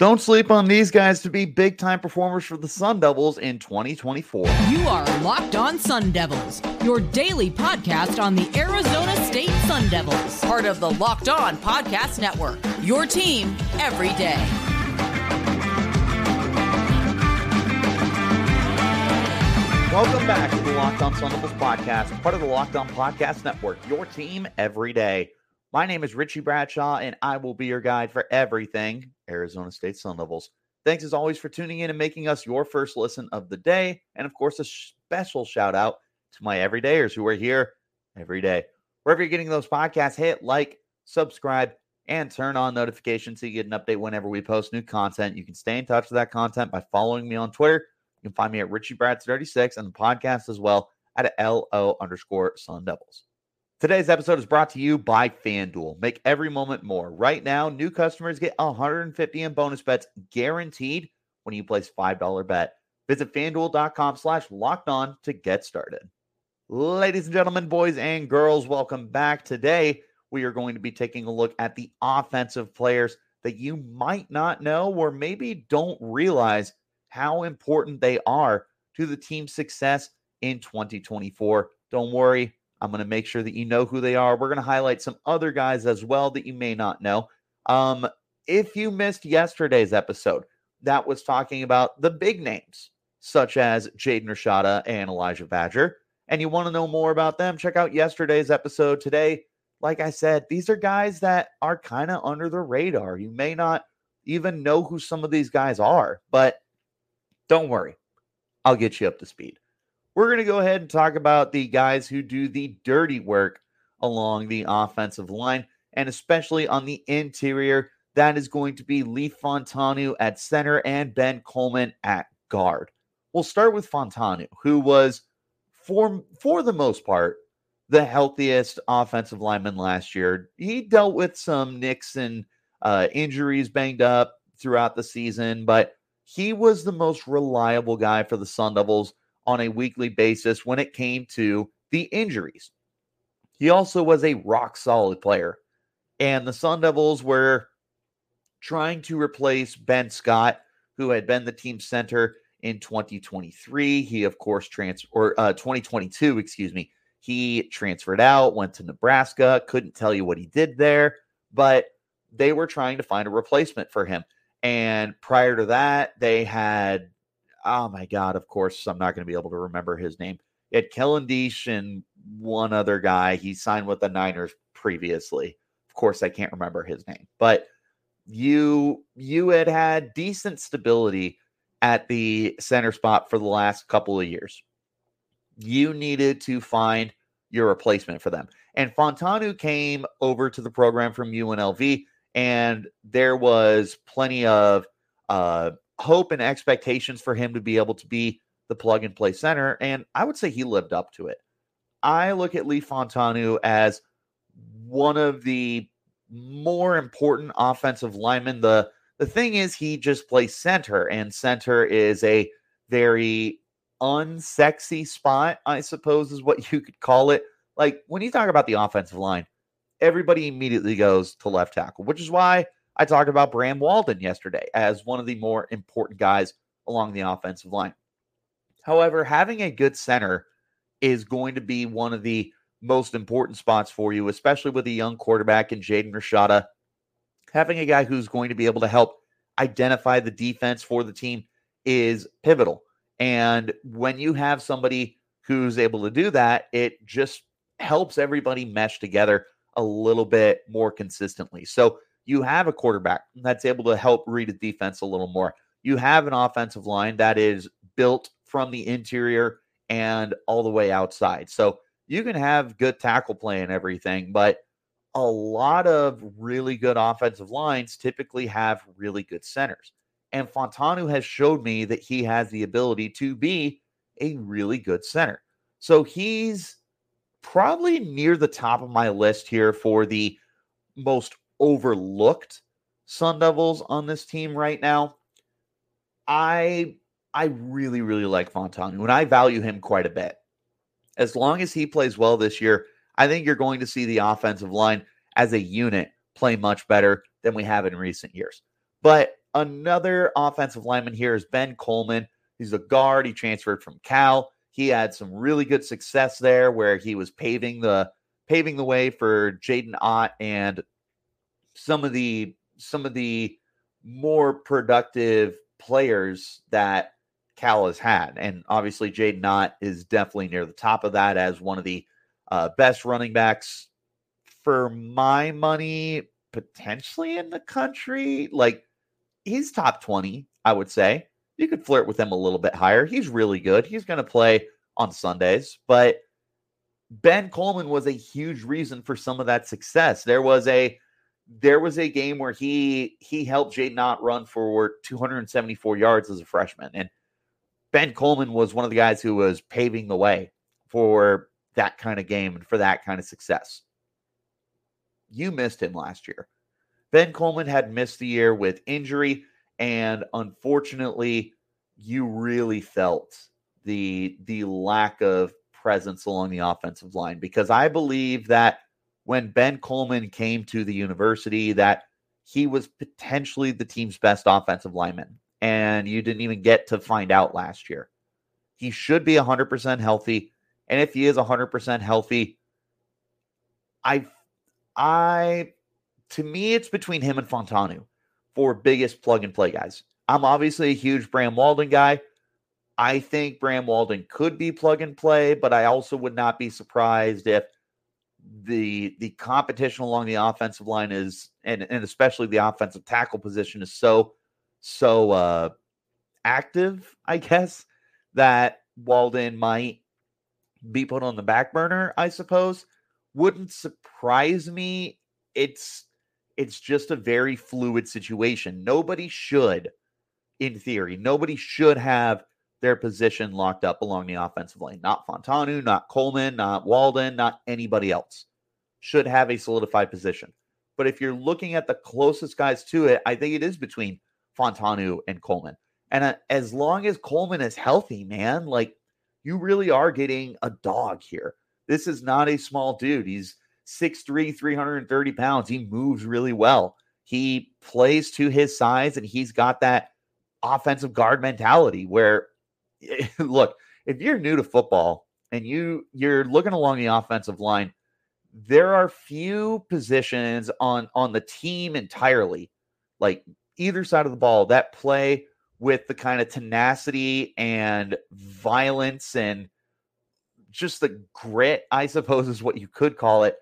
Don't sleep on these guys to be big time performers for the Sun Devils in 2024. You are Locked On Sun Devils, your daily podcast on the Arizona State Sun Devils, part of the Locked On Podcast Network. Your team every day. Welcome back to the Locked On Sun Devils podcast, part of the Locked On Podcast Network, your team every day. My name is Richie Bradshaw, and I will be your guide for everything Arizona State Sun Devils. Thanks as always for tuning in and making us your first listen of the day. And of course, a special shout out to my everydayers who are here every day. Wherever you're getting those podcasts, hit like, subscribe, and turn on notifications so you get an update whenever we post new content. You can stay in touch with that content by following me on Twitter. You can find me at Richie Brads36 and the podcast as well at LO underscore Sun Devils. Today's episode is brought to you by FanDuel. Make every moment more. Right now, new customers get 150 in bonus bets guaranteed when you place $5 bet. Visit fanduel.com slash locked on to get started. Ladies and gentlemen, boys and girls, welcome back. Today, we are going to be taking a look at the offensive players that you might not know or maybe don't realize how important they are to the team's success in 2024. Don't worry, I'm going to make sure that you know who they are. We're going to highlight some other guys as well that you may not know. Um, if you missed yesterday's episode, that was talking about the big names such as Jaden Rashada and Elijhah Badger, and you want to know more about them, check out yesterday's episode. Today, like I said, these are guys that are kind of under the radar. You may not even know who some of these guys are, but don't worry, I'll get you up to speed we're going to go ahead and talk about the guys who do the dirty work along the offensive line and especially on the interior. That is going to be Leif Fautanu at center and Ben Coleman at guard. We'll start with Fautanu, who was for for the most part the healthiest offensive lineman last year. He dealt with some nicks and uh, injuries, banged up throughout the season, but he was the most reliable guy for the Sun Devils on a weekly basis when it came to the injuries. He also was a rock solid player. And the Sun Devils were trying to replace Ben Scott, who had been the team center in 2023. He, of course, transferred, or uh, 2022, excuse me. He transferred out, went to Nebraska, couldn't tell you what he did there, but they were trying to find a replacement for him. And prior to that, they had oh my God, of course, I'm not going to be able to remember his name. It Kellen Diesch and one other guy. He signed with the Niners previously. Of course, I can't remember his name, but you you had had decent stability at the center spot for the last couple of years. You needed to find your replacement for them. And Fautanu came over to the program from UNLV, and there was plenty of uh, hope and expectations for him to be able to be the plug and play center. And I would say he lived up to it. I look at Leif Fautanu as one of the more important offensive linemen. The the thing is he just plays center, and center is a very unsexy spot, I suppose is what you could call it. Like when you talk about the offensive line, everybody immediately goes to left tackle, which is why I talked about Bram Walden yesterday as one of the more important guys along the offensive line. However, having a good center is going to be one of the most important spots for you, especially with a young quarterback in Jaden Rashada. Having a guy who's going to be able to help identify the defense for the team is pivotal. And when you have somebody who's able to do that, it just helps everybody mesh together a little bit more consistently. So you have a quarterback that's able to help read a defense a little more. You have an offensive line that is built from the interior and all the way outside. So you can have good tackle play and everything, but a lot of really good offensive lines typically have really good centers. And Fautanu has showed me that he has the ability to be a really good center. So he's probably near the top of my list here for the most overlooked Sun Devils on this team right now. I I really really like Fautanu and I value him quite a bit. As long as he plays well this year, I think you're going to see the offensive line as a unit play much better than we have in recent years. But another offensive lineman here is Ben Coleman. He's a guard. He transferred from Cal. He had some really good success there where he was paving the paving the way for Jaydn Ott and some of the some of the more productive players that Cal has had. And obviously Jaydn Ott is definitely near the top of that as one of the uh, best running backs for my money, potentially in the country. Like he's top 20, I would say. You could flirt with him a little bit higher. He's really good. He's going to play on Sundays, but Ben Coleman was a huge reason for some of that success. There was a there was a game where he he helped Jaydn Ott run for 274 yards as a freshman, and Ben Coleman was one of the guys who was paving the way for that kind of game and for that kind of success. You missed him last year. Ben Coleman had missed the year with injury, and unfortunately, you really felt the the lack of presence along the offensive line because I believe that when Ben Coleman came to the university that he was potentially the team's best offensive lineman and you didn't even get to find out last year. He should be 100% healthy and if he is 100% healthy I I to me it's between him and Fautanu for biggest plug and play guys. I'm obviously a huge Bram Walden guy. I think Bram Walden could be plug and play, but I also would not be surprised if the the competition along the offensive line is and and especially the offensive tackle position is so so uh active, I guess, that Walden might be put on the back burner, I suppose. Wouldn't surprise me. It's it's just a very fluid situation. Nobody should, in theory, nobody should have their position locked up along the offensive line. Not Fautanu, not Coleman, not Walden, not anybody else. Should have a solidified position. But if you're looking at the closest guys to it, I think it is between Fautanu and Coleman. And uh, as long as Coleman is healthy, man, like you really are getting a dog here. This is not a small dude. He's 6'3, 330 pounds. He moves really well. He plays to his size and he's got that offensive guard mentality where Eh, look, if you're new to football and you you're looking along the offensive line, there are few positions on on the team entirely, like either side of the ball, that play with the kind of tenacity and violence and just the grit, I suppose is what you could call it,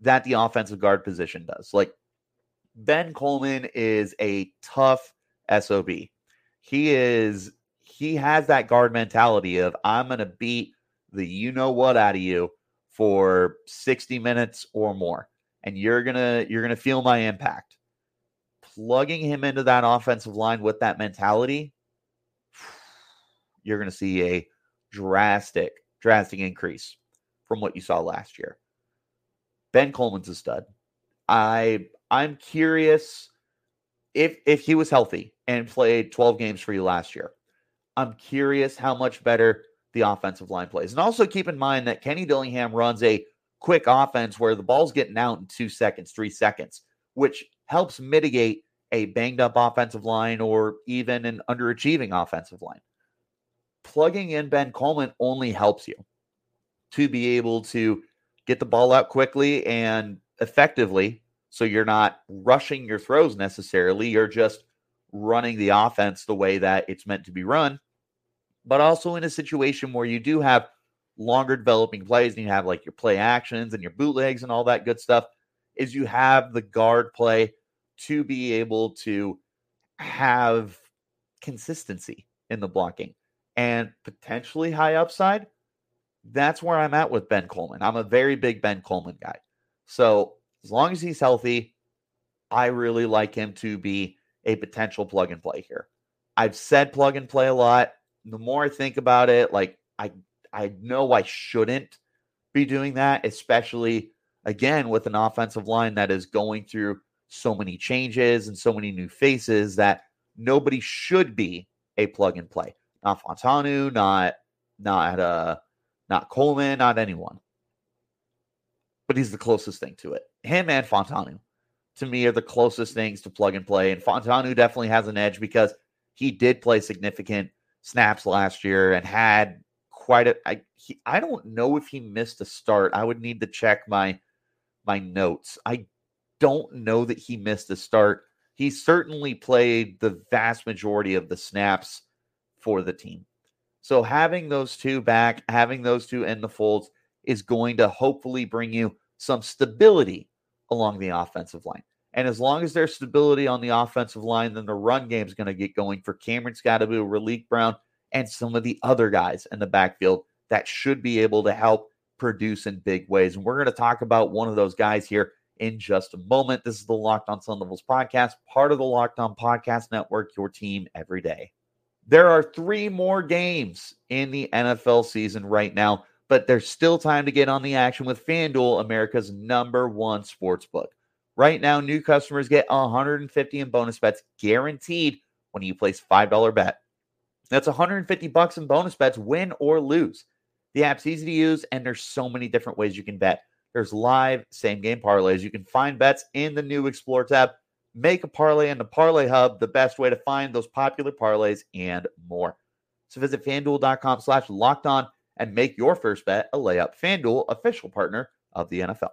that the offensive guard position does. Like Ben Coleman is a tough SOB. He is he has that guard mentality of I'm going to beat the you know what out of you for 60 minutes or more and you're going to you're going to feel my impact. Plugging him into that offensive line with that mentality, you're going to see a drastic drastic increase from what you saw last year. Ben Coleman's a stud. I I'm curious if if he was healthy and played 12 games for you last year I'm curious how much better the offensive line plays. And also keep in mind that Kenny Dillingham runs a quick offense where the ball's getting out in two seconds, three seconds, which helps mitigate a banged up offensive line or even an underachieving offensive line. Plugging in Ben Coleman only helps you to be able to get the ball out quickly and effectively. So you're not rushing your throws necessarily. You're just running the offense the way that it's meant to be run but also in a situation where you do have longer developing plays and you have like your play actions and your bootlegs and all that good stuff is you have the guard play to be able to have consistency in the blocking and potentially high upside. That's where I'm at with Ben Coleman. I'm a very big Ben Coleman guy. So as long as he's healthy, I really like him to be a potential plug and play here. I've said plug and play a lot the more I think about it, like I I know I shouldn't be doing that, especially again with an offensive line that is going through so many changes and so many new faces that nobody should be a plug and play. Not Fautanu, not not uh not Coleman, not anyone. But he's the closest thing to it. Him and Fautanu. to me are the closest things to plug and play. And Fautanu definitely has an edge because he did play significant snaps last year and had quite a. I he, I don't know if he missed a start. I would need to check my my notes. I don't know that he missed a start. He certainly played the vast majority of the snaps for the team. So having those two back, having those two in the folds is going to hopefully bring you some stability along the offensive line. And as long as there's stability on the offensive line, then the run game is going to get going for Cameron Skattebo, Raleek Brown, and some of the other guys in the backfield that should be able to help produce in big ways. And we're going to talk about one of those guys here in just a moment. This is the Locked On Sun Devils podcast, part of the Locked On Podcast Network, your team every day. There are three more games in the NFL season right now, but there's still time to get on the action with FanDuel, America's number one sports book. Right now, new customers get 150 in bonus bets guaranteed when you place $5 bet. That's 150 bucks in bonus bets, win or lose. The app's easy to use, and there's so many different ways you can bet. There's live same game parlays. You can find bets in the new Explore tab. Make a parlay in the Parlay Hub, the best way to find those popular parlays and more. So visit fanduel.com slash locked on and make your first bet a layup. FanDuel, official partner of the NFL.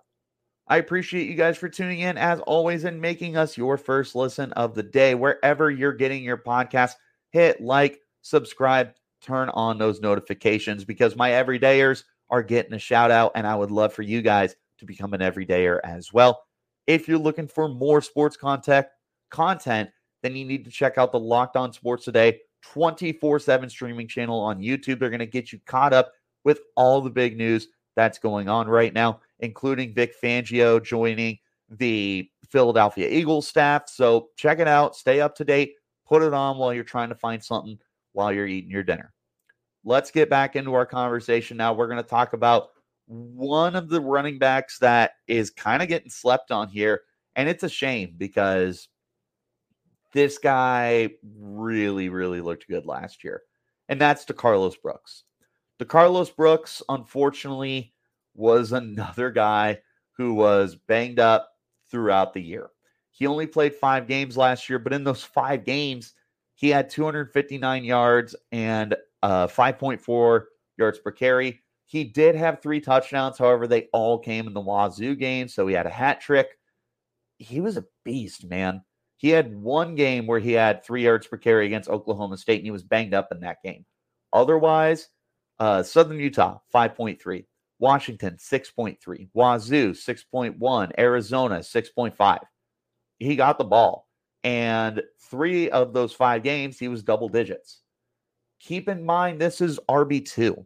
I appreciate you guys for tuning in as always and making us your first listen of the day. Wherever you're getting your podcast, hit like, subscribe, turn on those notifications because my everydayers are getting a shout out, and I would love for you guys to become an everydayer as well. If you're looking for more sports content, content, then you need to check out the Locked On Sports Today 24 7 streaming channel on YouTube. They're going to get you caught up with all the big news that's going on right now, including Vic Fangio joining the Philadelphia Eagles staff. So check it out, stay up to date, put it on while you're trying to find something while you're eating your dinner. Let's get back into our conversation now. We're going to talk about one of the running backs that is kind of getting slept on here. And it's a shame because this guy really, really looked good last year. And that's DeCarlos Brooks. DeCarlos Brooks, unfortunately, was another guy who was banged up throughout the year. He only played five games last year, but in those five games, he had 259 yards and uh, 5.4 yards per carry. He did have three touchdowns. However, they all came in the Wazoo game. So he had a hat trick. He was a beast, man. He had one game where he had three yards per carry against Oklahoma State, and he was banged up in that game. Otherwise, uh, Southern Utah, 5.3. Washington, 6.3. Wazoo, 6.1. Arizona, 6.5. He got the ball. And three of those five games, he was double digits. Keep in mind, this is RB2.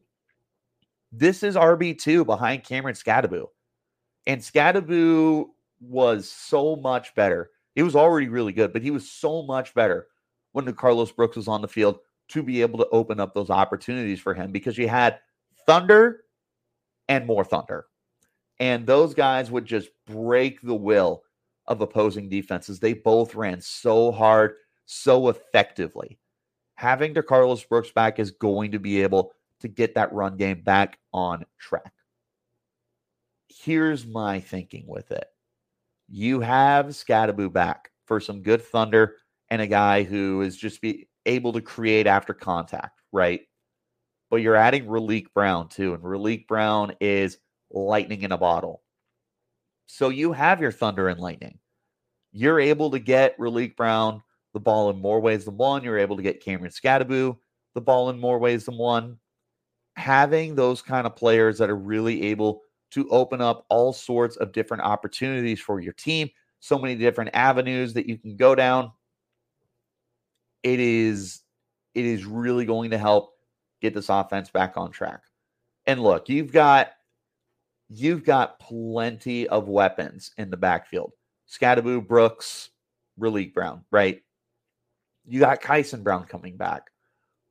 This is RB2 behind Cameron Skattebo. And Skattebo was so much better. He was already really good, but he was so much better when DeCarlos Brooks was on the field to be able to open up those opportunities for him because you had Thunder and more Thunder. And those guys would just break the will of opposing defenses. They both ran so hard, so effectively. Having DeCarlos Brooks back is going to be able to get that run game back on track. Here's my thinking with it. You have Skattebo back for some good thunder and a guy who is just be able to create after contact, right? But you're adding Raleek Brown too, and Raleek Brown is lightning in a bottle. So you have your thunder and lightning. You're able to get Raleek Brown the ball in more ways than one. You're able to get Cameron Skattebo the ball in more ways than one. Having those kind of players that are really able to open up all sorts of different opportunities for your team, so many different avenues that you can go down. It is it is really going to help get this offense back on track. And look, you've got you've got plenty of weapons in the backfield. Skattebo, Brooks, Raleek Brown, right? You got Kyson Brown coming back.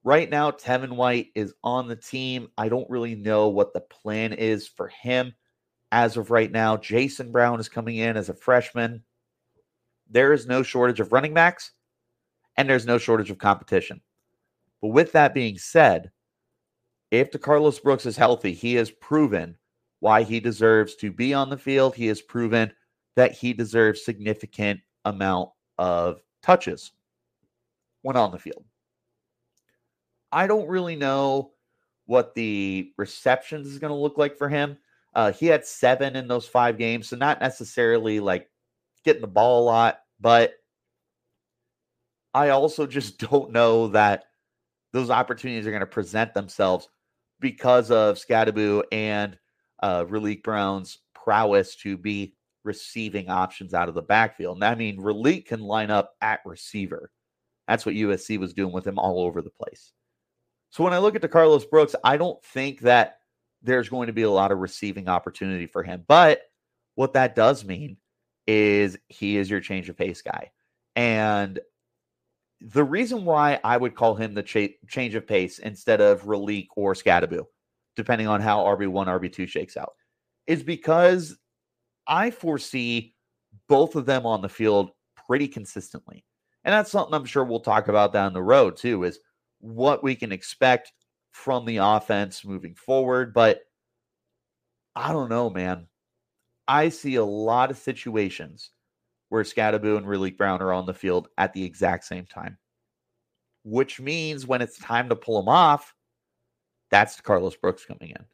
Right now, Tevin White is on the team. I don't really know what the plan is for him as of right now. Jason Brown is coming in as a freshman. There is no shortage of running backs, and there's no shortage of competition. But with that being said, if DeCarlos Brooks is healthy, he has proven why he deserves to be on the field. He has proven that he deserves significant amount of touches when on the field. I don't really know what the receptions is going to look like for him. Uh, he had seven in those five games, so not necessarily like getting the ball a lot, but I also just don't know that those opportunities are going to present themselves because of Skattebo and uh, Raleek Brown's prowess to be receiving options out of the backfield. And I mean, Raleek can line up at receiver. That's what USC was doing with him all over the place. So when I look at DeCarlos Brooks, I don't think that there's going to be a lot of receiving opportunity for him. But what that does mean is he is your change of pace guy. And the reason why I would call him the cha- change of pace instead of Raleek or Skattebo, depending on how RB1, RB2 shakes out, is because I foresee both of them on the field pretty consistently. And that's something I'm sure we'll talk about down the road too, is what we can expect from the offense moving forward. But I don't know, man. I see a lot of situations where Skattebo and Raleek Brown are on the field at the exact same time, which means when it's time to pull them off, that's Carlos Brooks coming in.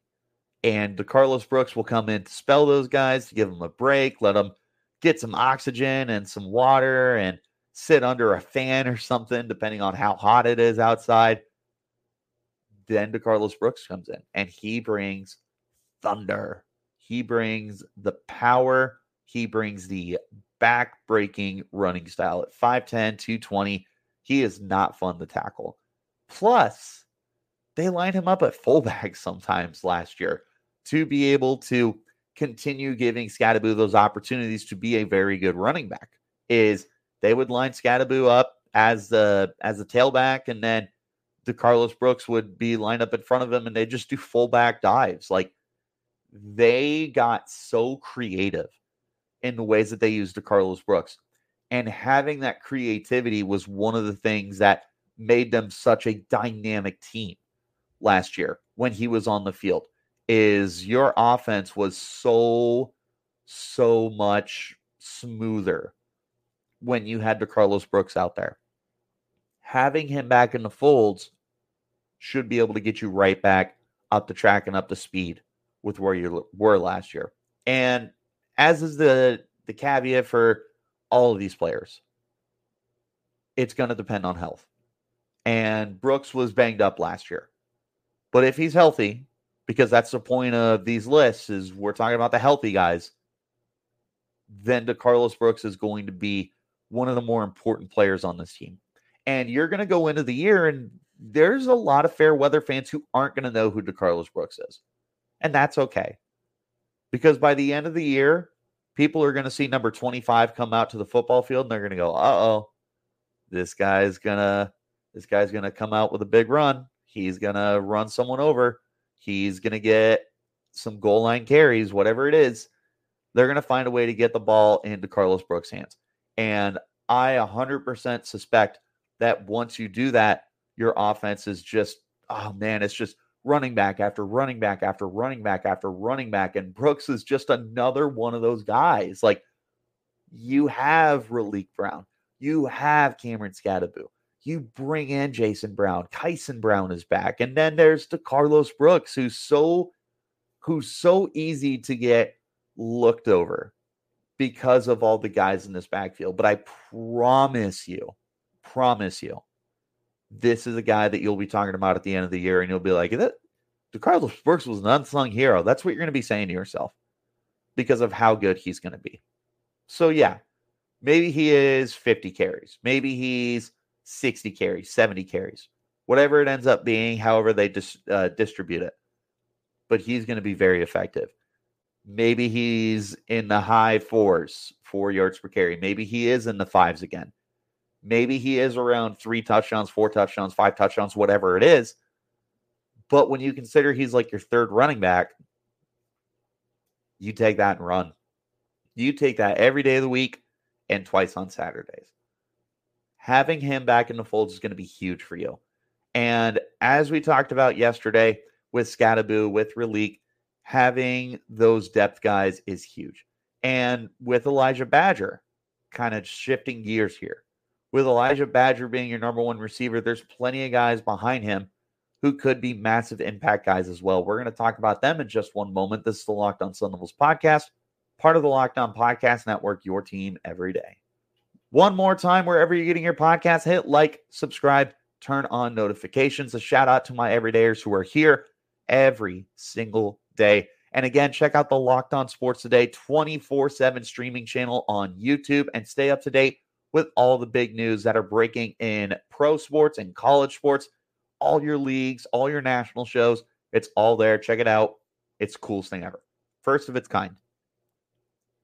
And DeCarlos Brooks will come in to spell those guys, to give them a break, let them get some oxygen and some water and sit under a fan or something, depending on how hot it is outside. Then Carlos Brooks comes in and he brings thunder. He brings the power. He brings the back breaking running style at 5'10, 220. He is not fun to tackle. Plus, they line him up at fullback sometimes last year to be able to continue giving Skattebo those opportunities to be a very good running back. Is they would line Skattebo up as the as a tailback, and then DeCarlos Brooks would be lined up in front of him, and they just do fullback dives. Like they got so creative in the ways that they used to Carlos Brooks, and having that creativity was one of the things that made them such a dynamic team last year when he was on the field is your offense was so so much smoother when you had DeCarlos Brooks out there. Having him back in the folds should be able to get you right back up the track and up the speed with where you were last year. And as is the the caveat for all of these players, it's going to depend on health. And Brooks was banged up last year. But if he's healthy, because that's the point of these lists is we're talking about the healthy guys, then DeCarlos Brooks is going to be one of the more important players on this team. And you're going to go into the year and there's a lot of fair weather fans who aren't going to know who DeCarlos Brooks is. And that's okay. Because by the end of the year, people are going to see number 25 come out to the football field and they're going to go, "Uh-oh. This guy's going to this guy's going to come out with a big run. He's going to run someone over. He's going to get some goal line carries, whatever it is. They're going to find a way to get the ball into Carlos Brooks' hands. And I 100% suspect that once you do that, your offense is just, oh man, it's just running back after running back after running back after running back. And Brooks is just another one of those guys. Like you have Raleek Brown, you have Cameron Skattebo, you bring in Jason Brown, Kyson Brown is back, and then there's DeCarlos Brooks, who's so who's so easy to get looked over because of all the guys in this backfield. But I promise you, promise you, this is a guy that you'll be talking about at the end of the year, and you'll be like, "That Carlos Brooks was an unsung hero." That's what you're going to be saying to yourself because of how good he's going to be. So yeah, maybe he is 50 carries, maybe he's 60 carries, 70 carries, whatever it ends up being, however they dis, uh, distribute it. But he's going to be very effective. Maybe he's in the high fours, four yards per carry. Maybe he is in the fives again. Maybe he is around three touchdowns, four touchdowns, five touchdowns, whatever it is. But when you consider he's like your third running back, you take that and run. You take that every day of the week and twice on Saturdays. Having him back in the fold is going to be huge for you. And as we talked about yesterday with Skattebo, with Raleek, having those depth guys is huge. And with Elijhah Badger, kind of shifting gears here. With Elijhah Badger being your number one receiver, there's plenty of guys behind him who could be massive impact guys as well. We're going to talk about them in just one moment. This is the Locked On Sun Devils podcast, part of the Locked On Podcast Network, your team every day. One more time, wherever you're getting your podcast, hit like, subscribe, turn on notifications. A shout out to my everydayers who are here every single day. And again, check out the Locked On Sports Today 24 7 streaming channel on YouTube and stay up to date with all the big news that are breaking in pro sports and college sports, all your leagues, all your national shows. It's all there. Check it out. It's coolest thing ever. First of its kind.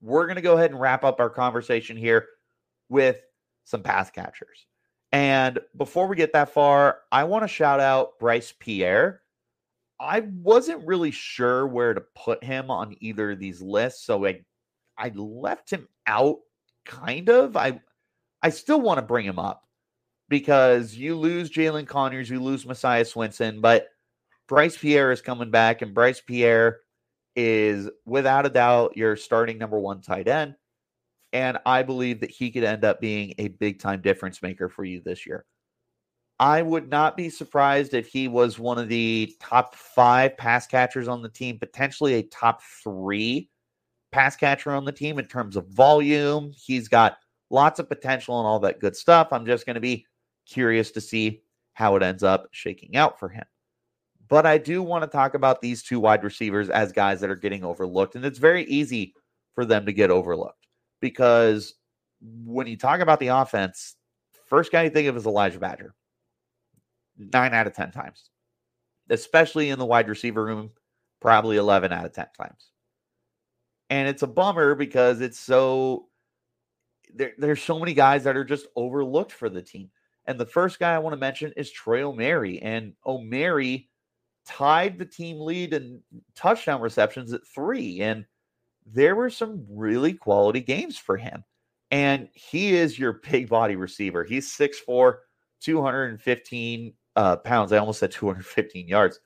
We're going to go ahead and wrap up our conversation here with some pass catchers. And before we get that far, I want to shout out Bryce Pierre I wasn't really sure where to put him on either of these lists, so I I left him out kind of. I I still want to bring him up because you lose Jalen Conyers, you lose Messiah Swinson, but Bryce Pierre is coming back, and Bryce Pierre is without a doubt your starting number one tight end. And I believe that he could end up being a big time difference maker for you this year. I would not be surprised if he was one of the top five pass catchers on the team, potentially a top three pass catcher on the team in terms of volume. He's got lots of potential and all that good stuff. I'm just going to be curious to see how it ends up shaking out for him. But I do want to talk about these two wide receivers as guys that are getting overlooked. And it's very easy for them to get overlooked because when you talk about the offense, first guy you think of is Elijhah Badger nine out of 10 times, especially in the wide receiver room, probably 11 out of 10 times. And it's a bummer because it's so, there, there's so many guys that are just overlooked for the team. And the first guy I want to mention is Troy Omeire. And Omeire tied the team lead in touchdown receptions at three. And there were some really quality games for him. And he is your big body receiver. He's 6'4, 215 uh, pounds. I almost said 215 yards.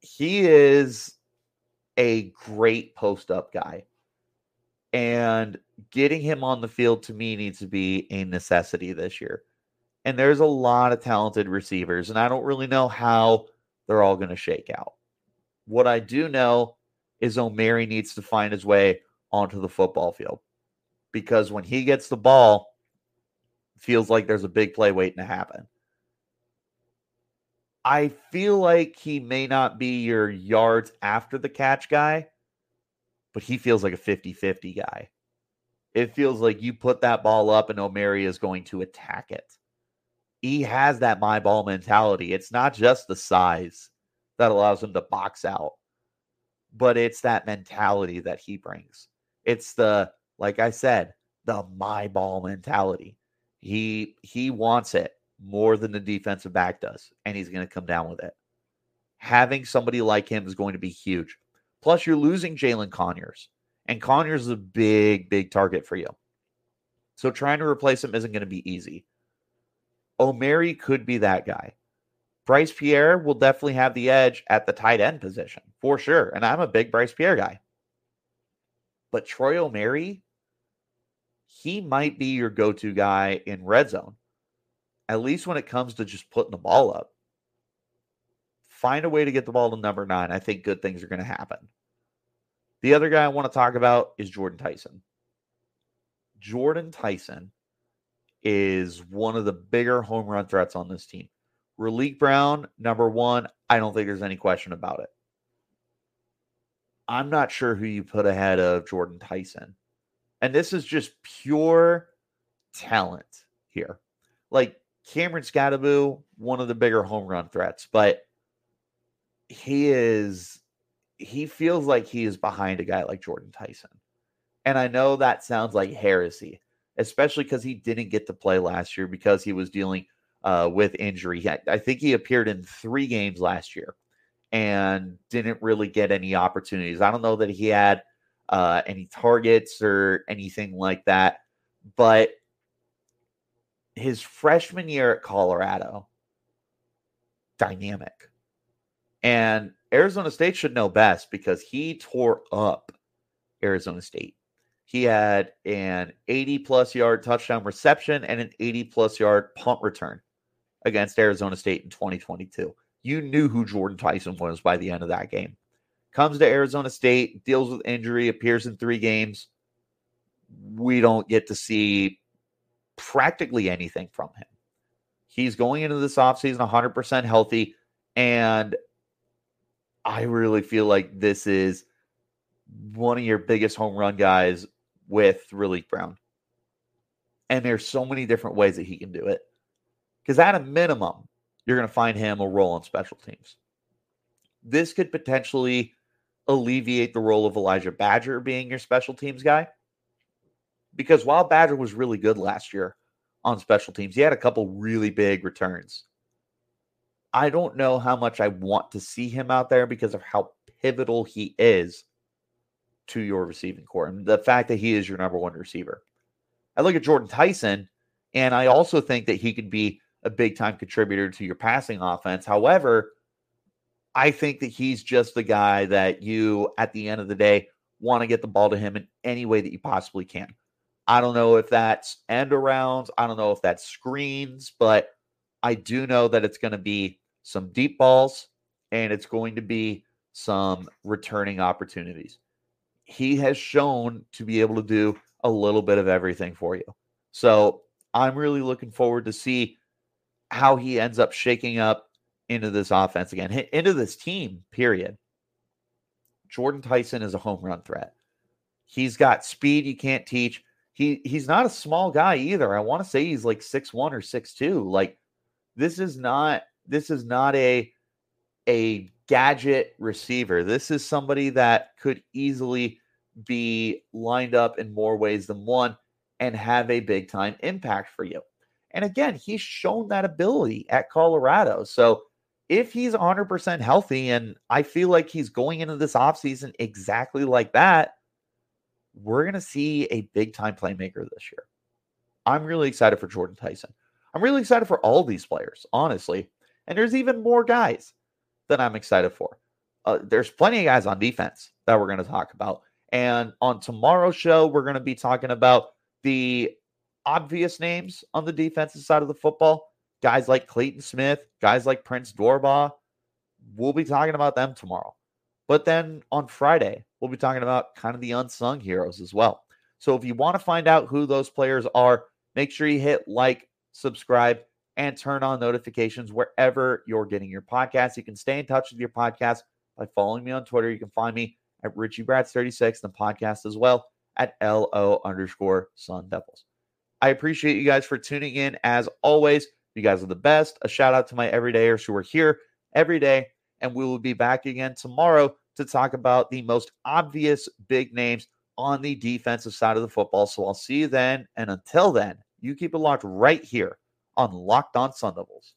He is a great post up guy. And getting him on the field to me needs to be a necessity this year. And there's a lot of talented receivers, and I don't really know how they're all going to shake out. What I do know is Omeire needs to find his way onto the football field because when he gets the ball, feels like there's a big play waiting to happen. I feel like he may not be your yards after the catch guy, but he feels like a 50 50 guy. It feels like you put that ball up and Omeire is going to attack it. He has that my ball mentality. It's not just the size that allows him to box out, but it's that mentality that he brings. It's the, like I said, the my ball mentality. He he wants it more than the defensive back does, and he's going to come down with it. Having somebody like him is going to be huge. Plus, you're losing Jalen Conyers, and Conyers is a big, big target for you. So trying to replace him isn't going to be easy. Omeire could be that guy. Bryce Pierre will definitely have the edge at the tight end position for sure. And I'm a big Bryce Pierre guy. But Troy Omeire, he might be your go to guy in red zone at least when it comes to just putting the ball up, find a way to get the ball to number nine. I think good things are going to happen. The other guy I want to talk about is Jordyn Tyson. Jordyn Tyson is one of the bigger home run threats on this team. Raleek Brown, number one, I don't think there's any question about it. I'm not sure who you put ahead of Jordyn Tyson. And this is just pure talent here. Like Cameron Skattebo, one of the bigger home run threats, but he is he feels like he is behind a guy like Jordyn Tyson. And I know that sounds like heresy, especially because he didn't get to play last year because he was dealing uh, with injury. I think he appeared in three games last year and didn't really get any opportunities. I don't know that he had uh, any targets or anything like that, but his freshman year at Colorado, dynamic. And Arizona State should know best because he tore up Arizona State. he had an 80 plus yard touchdown reception and an 80 plus yard punt return against Arizona State in 2022. You knew who Jordyn Tyson was by the end of that game. Comes to Arizona State, deals with injury, appears in three games. We don't get to see practically anything from him. He's going into this offseason 100% healthy. And I really feel like this is one of your biggest home run guys with Raleek Brown. And there's so many different ways that he can do it. Because at a minimum, you're going to find him a role on special teams. This could potentially alleviate the role of Elijhah Badger being your special teams guy. Because while Badger was really good last year on special teams, he had a couple really big returns. I don't know how much I want to see him out there because of how pivotal he is to your receiving core and the fact that he is your number one receiver. I look at Jordyn Tyson, and I also think that he could be a big time contributor to your passing offense. However, I think that he's just the guy that you, at the end of the day, want to get the ball to him in any way that you possibly can. I don't know if that's end arounds. I don't know if that's screens, but I do know that it's going to be some deep balls and it's going to be some returning opportunities he has shown to be able to do a little bit of everything for you. So I'm really looking forward to see how he ends up shaking up into this offense again, into this team, period. Jordyn Tyson is a home run threat. He's got speed you can't teach. He he's not a small guy either. I want to say he's like six one or six two. Like this is not this is not a a gadget receiver. This is somebody that could easily be lined up in more ways than one and have a big time impact for you. And again, he's shown that ability at Colorado. So if he's 100% healthy, and I feel like he's going into this offseason exactly like that, we're going to see a big time playmaker this year. I'm really excited for Jordyn Tyson. I'm really excited for all these players, honestly. And there's even more guys that I'm excited for. Uh, there's plenty of guys on defense that we're going to talk about. And on tomorrow's show, we're going to be talking about the obvious names on the defensive side of the football. Guys like Clayton Smith, guys like Prince Dorbah. We'll be talking about them tomorrow. But then on Friday, we'll be talking about kind of the unsung heroes as well. So if you want to find out who those players are, make sure you hit like, subscribe, and turn on notifications wherever you're getting your podcast. You can stay in touch with your podcast by following me on Twitter. You can find me at Richie Brats 36 and the podcast as well at LO underscore Sun Devils. I appreciate you guys for tuning in as always. You guys are the best. A shout out to my everydayers who are here every day. And we will be back again tomorrow to talk about the most obvious big names on the defensive side of the football. So I'll see you then. And until then, you keep it locked right here on Locked On Sun Devils.